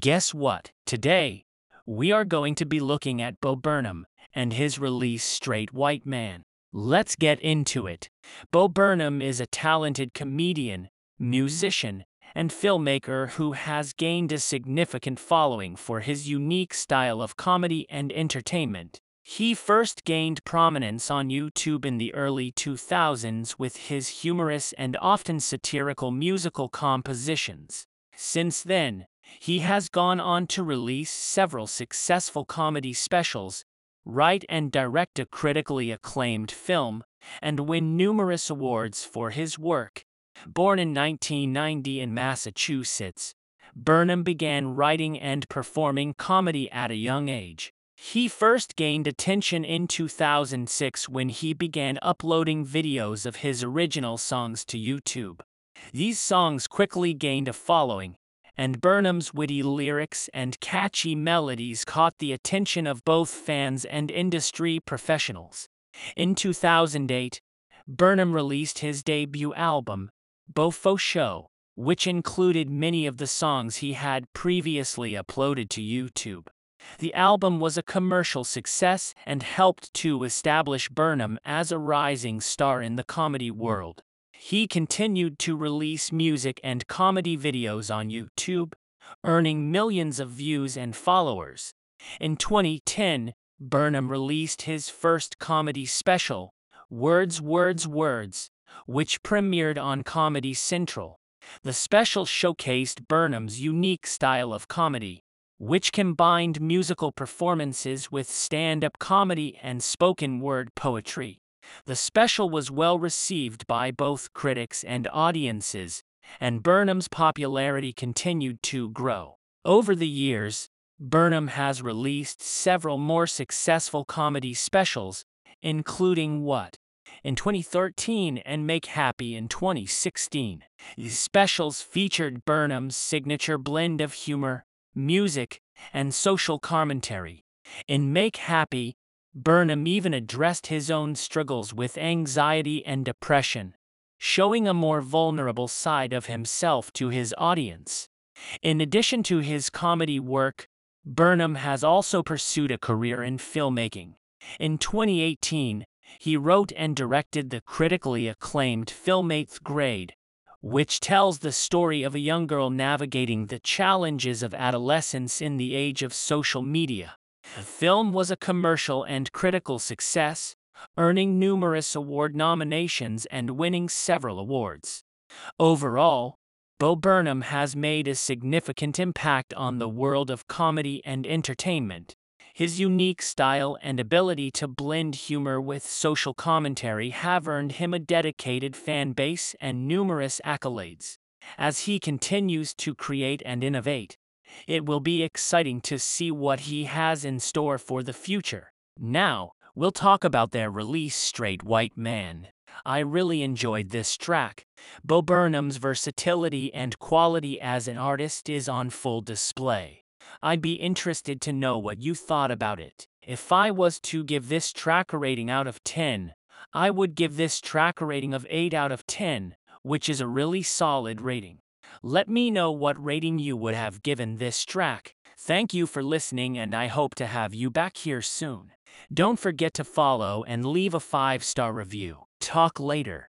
Guess what? Today, we are going to be looking at Bo Burnham and his release Straight White Man. Let's get into it. Bo Burnham is a talented comedian, musician, and filmmaker who has gained a significant following for his unique style of comedy and entertainment. He first gained prominence on YouTube in the early 2000s with his humorous and often satirical musical compositions. Since then, he has gone on to release several successful comedy specials, write and direct a critically acclaimed film, and win numerous awards for his work. Born in 1990 in Massachusetts, Burnham began writing and performing comedy at a young age. He first gained attention in 2006 when he began uploading videos of his original songs to YouTube. These songs quickly gained a following, and Burnham's witty lyrics and catchy melodies caught the attention of both fans and industry professionals. In 2008, Burnham released his debut album, Bo fo Sho, which included many of the songs he had previously uploaded to YouTube. The album was a commercial success and helped to establish Burnham as a rising star in the comedy world. He continued to release music and comedy videos on YouTube, earning millions of views and followers. In 2010, Burnham released his first comedy special, Words, Words, Words, which premiered on Comedy Central. The special showcased Burnham's unique style of comedy, which combined musical performances with stand up comedy and spoken word poetry. The special was well received by both critics and audiences, and Burnham's popularity continued to grow. Over the years, Burnham has released several more successful comedy specials, including What? in 2013 and Make Happy in 2016. These specials featured Burnham's signature blend of humor, music, and social commentary. In Make Happy, Burnham even addressed his own struggles with anxiety and depression, showing a more vulnerable side of himself to his audience. In addition to his comedy work, Burnham has also pursued a career in filmmaking. In 2018, he wrote and directed the critically acclaimed film Eighth Grade, which tells the story of a young girl navigating the challenges of adolescence in the age of social media. The film was a commercial and critical success, earning numerous award nominations and winning several awards. Overall, Bo Burnham has made a significant impact on the world of comedy and entertainment. His unique style and ability to blend humor with social commentary have earned him a dedicated fan base and numerous accolades. As he continues to create and innovate, it will be exciting to see what he has in store for the future. Now, we'll talk about their release Straight White Man. I really enjoyed this track. Bo Burnham's versatility and quality as an artist is on full display. I'd be interested to know what you thought about it. If I was to give this track a rating out of 10, I would give this track a rating of 8 out of 10, which is a really solid rating. Let me know what rating you would have given this track. Thank you for listening and I hope to have you back here soon. Don't forget to follow and leave a 5-star review. Talk later.